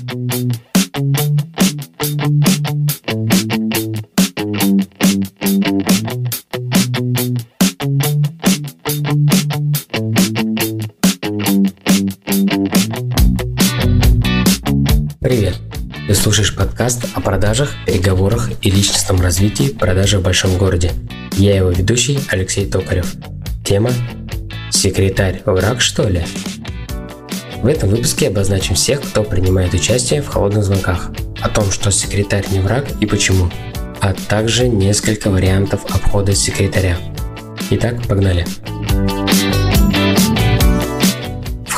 Привет! Ты слушаешь подкаст о продажах, переговорах и личностном развитии продажи в большом городе. Я его ведущий Алексей Токарев. Тема «Секретарь враг, что ли?» В этом выпуске обозначим всех, кто принимает участие в холодных звонках, о том, что секретарь не враг и почему, а также несколько вариантов обхода секретаря. Итак, погнали!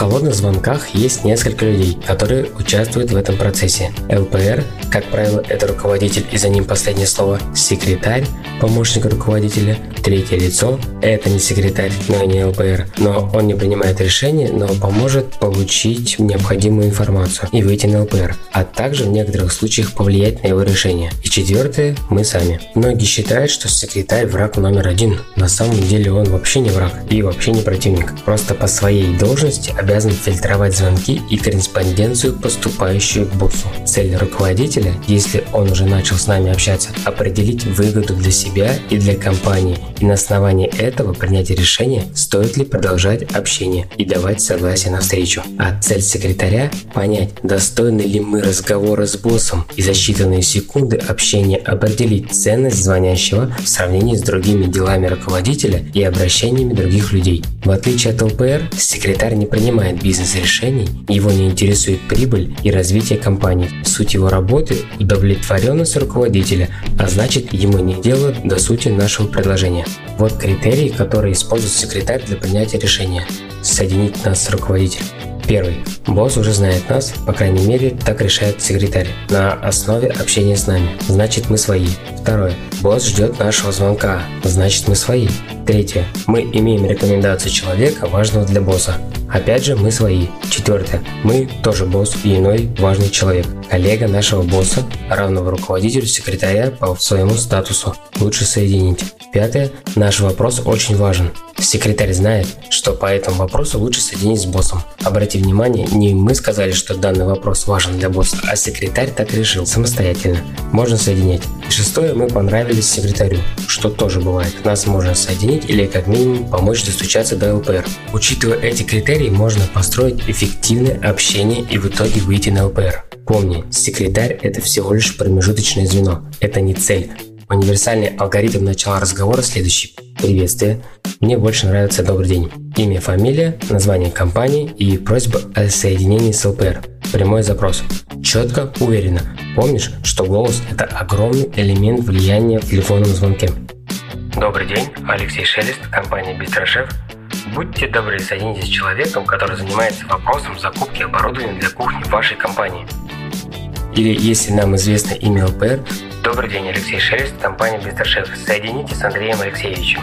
Холодных звонках есть несколько людей, которые участвуют в этом процессе. ЛПР, как правило, это руководитель и за ним последнее слово, секретарь, помощник руководителя, третье лицо, это не секретарь, но и не ЛПР, но он не принимает решения, но поможет получить необходимую информацию и выйти на ЛПР, а также в некоторых случаях повлиять на его решение. И четвертое, мы сами. Многие считают, что секретарь враг номер один. На самом деле он вообще не враг и вообще не противник. Просто по своей должности обязан обязан фильтровать звонки и корреспонденцию, поступающую к боссу. Цель руководителя, если он уже начал с нами общаться, определить выгоду для себя и для компании и на основании этого принять решение, стоит ли продолжать общение и давать согласие на встречу. А цель секретаря – понять, достойны ли мы разговора с боссом и за считанные секунды общения определить ценность звонящего в сравнении с другими делами руководителя и обращениями других людей. В отличие от ЛПР, секретарь не принимает принимает бизнес-решений, его не интересует прибыль и развитие компании. Суть его работы – удовлетворенность руководителя, а значит ему не дело до сути нашего предложения. Вот критерии, которые использует секретарь для принятия решения. Соединить нас с руководителем. Первый. Босс уже знает нас, по крайней мере, так решает секретарь, на основе общения с нами. Значит, мы свои. Второе. Босс ждет нашего звонка, значит, мы свои. Третье. Мы имеем рекомендацию человека, важного для босса. Опять же, мы свои. Четвертое. Мы тоже босс и иной важный человек. Коллега нашего босса, равного руководителю секретаря по своему статусу. Лучше соединить. Пятое. Наш вопрос очень важен. Секретарь знает, что по этому вопросу лучше соединить с боссом. Обрати внимание, не мы сказали, что данный вопрос важен для босса, а секретарь так решил самостоятельно. Можно соединять. Шестое, мы понравились секретарю, что тоже бывает. Нас можно соединить или как минимум помочь достучаться до ЛПР. Учитывая эти критерии, можно построить эффективное общение и в итоге выйти на ЛПР. Помни, секретарь – это всего лишь промежуточное звено, это не цель. Универсальный алгоритм начала разговора следующий. Приветствие. Мне больше нравится добрый день. Имя, фамилия, название компании и просьба о соединении с ЛПР. Прямой запрос. Четко, уверенно. Помнишь, что голос – это огромный элемент влияния в телефонном звонке. Добрый день, Алексей Шелест, компания Бистрошеф. Будьте добры, соединитесь с человеком, который занимается вопросом закупки оборудования для кухни вашей компании. Или если нам известно имя ЛПР, Добрый день, Алексей Шелест, компания Бистершеф. Соедините с Андреем Алексеевичем.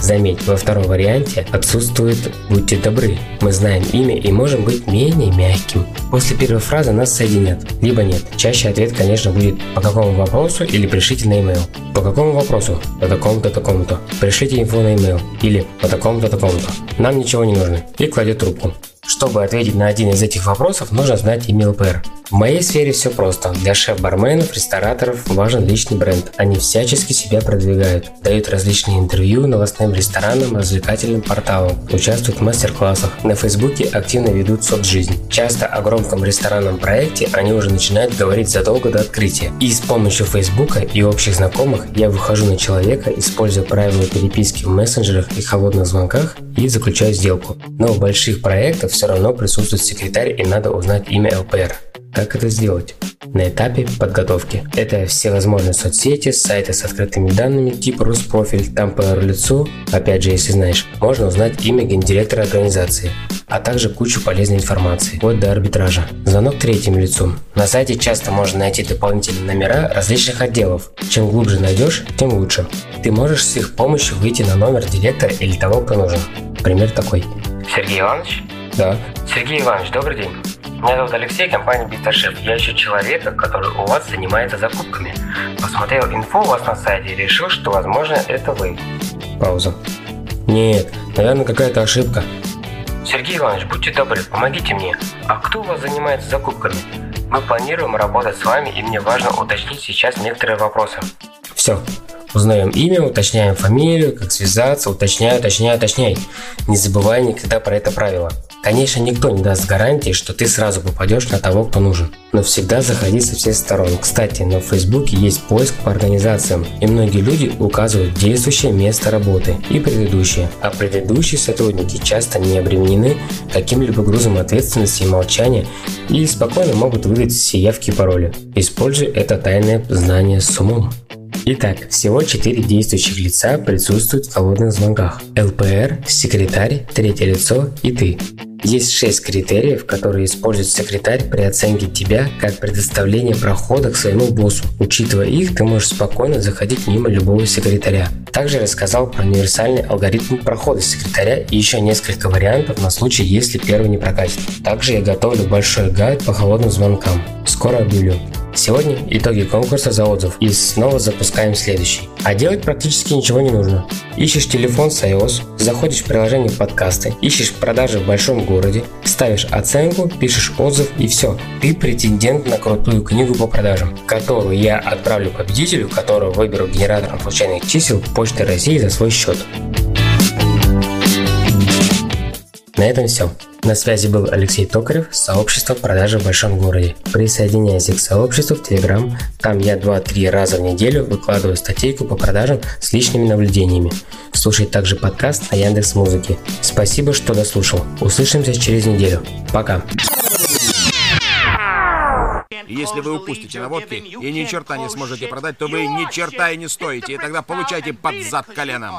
Заметь, во втором варианте отсутствует «будьте добры». Мы знаем имя и можем быть менее мягким. После первой фразы нас соединят, либо нет. Чаще ответ, конечно, будет «по какому вопросу» или «пришлите на e-mail». По какому вопросу? По такому-то, такому-то. Пришлите инфо на e-mail. Или по такому-то, такому-то. Нам ничего не нужно. И кладет трубку. Чтобы ответить на один из этих вопросов, нужно знать email pair. В моей сфере все просто. Для шеф-барменов, рестораторов важен личный бренд. Они всячески себя продвигают, дают различные интервью новостным ресторанам, развлекательным порталам, участвуют в мастер-классах. На Фейсбуке активно ведут соцжизнь. Часто о громком ресторанном проекте они уже начинают говорить задолго до открытия. И с помощью Фейсбука и общих знакомых я выхожу на человека, используя правила переписки в мессенджерах и холодных звонках и заключаю сделку. Но в больших проектах все равно присутствует секретарь и надо узнать имя ЛПР. Как это сделать? На этапе подготовки. Это всевозможные соцсети, сайты с открытыми данными типа Руспрофиль, там по лицу, опять же, если знаешь, можно узнать имя гендиректора организации, а также кучу полезной информации, вплоть до арбитража. Звонок третьим лицу. На сайте часто можно найти дополнительные номера различных отделов. Чем глубже найдешь, тем лучше. Ты можешь с их помощью выйти на номер директора или того, кто нужен. Пример такой. Сергей Иванович? Да. Сергей Иванович, добрый день. Меня зовут Алексей, компания Биташеф. Я ищу человека, который у вас занимается закупками. Посмотрел инфу у вас на сайте и решил, что, возможно, это вы. Пауза. Нет, наверное, какая-то ошибка. Сергей Иванович, будьте добры, помогите мне. А кто у вас занимается закупками? Мы планируем работать с вами, и мне важно уточнить сейчас некоторые вопросы. Все, Узнаем имя, уточняем фамилию, как связаться, уточняй, уточняй, уточняй. Не забывай никогда про это правило. Конечно, никто не даст гарантии, что ты сразу попадешь на того, кто нужен. Но всегда заходи со всех сторон. Кстати, на Фейсбуке есть поиск по организациям, и многие люди указывают действующее место работы и предыдущее. А предыдущие сотрудники часто не обременены каким-либо грузом ответственности и молчания и спокойно могут выдать все явки и пароли. Используй это тайное знание с умом. Итак, всего 4 действующих лица присутствуют в холодных звонках. ЛПР, секретарь, третье лицо и ты. Есть 6 критериев, которые использует секретарь при оценке тебя как предоставление прохода к своему боссу. Учитывая их, ты можешь спокойно заходить мимо любого секретаря. Также рассказал про универсальный алгоритм прохода секретаря и еще несколько вариантов на случай, если первый не прокатит. Также я готовлю большой гайд по холодным звонкам. Скоро объявлю. Сегодня итоги конкурса за отзыв и снова запускаем следующий. А делать практически ничего не нужно. Ищешь телефон с iOS, заходишь в приложение подкасты, ищешь продажи в большом городе, ставишь оценку, пишешь отзыв и все. Ты претендент на крутую книгу по продажам, которую я отправлю победителю, которого выберу генератором случайных чисел Почты России за свой счет. На этом все. На связи был Алексей Токарев, сообщество продажи в большом городе. Присоединяйся к сообществу в Telegram, там я 2-3 раза в неделю выкладываю статейку по продажам с личными наблюдениями. Слушай также подкаст на Яндекс Музыке. Спасибо, что дослушал. Услышимся через неделю. Пока. Если вы упустите на водке и ни черта не сможете продать, то вы ни черта и не стоите, и тогда получайте под зад коленом.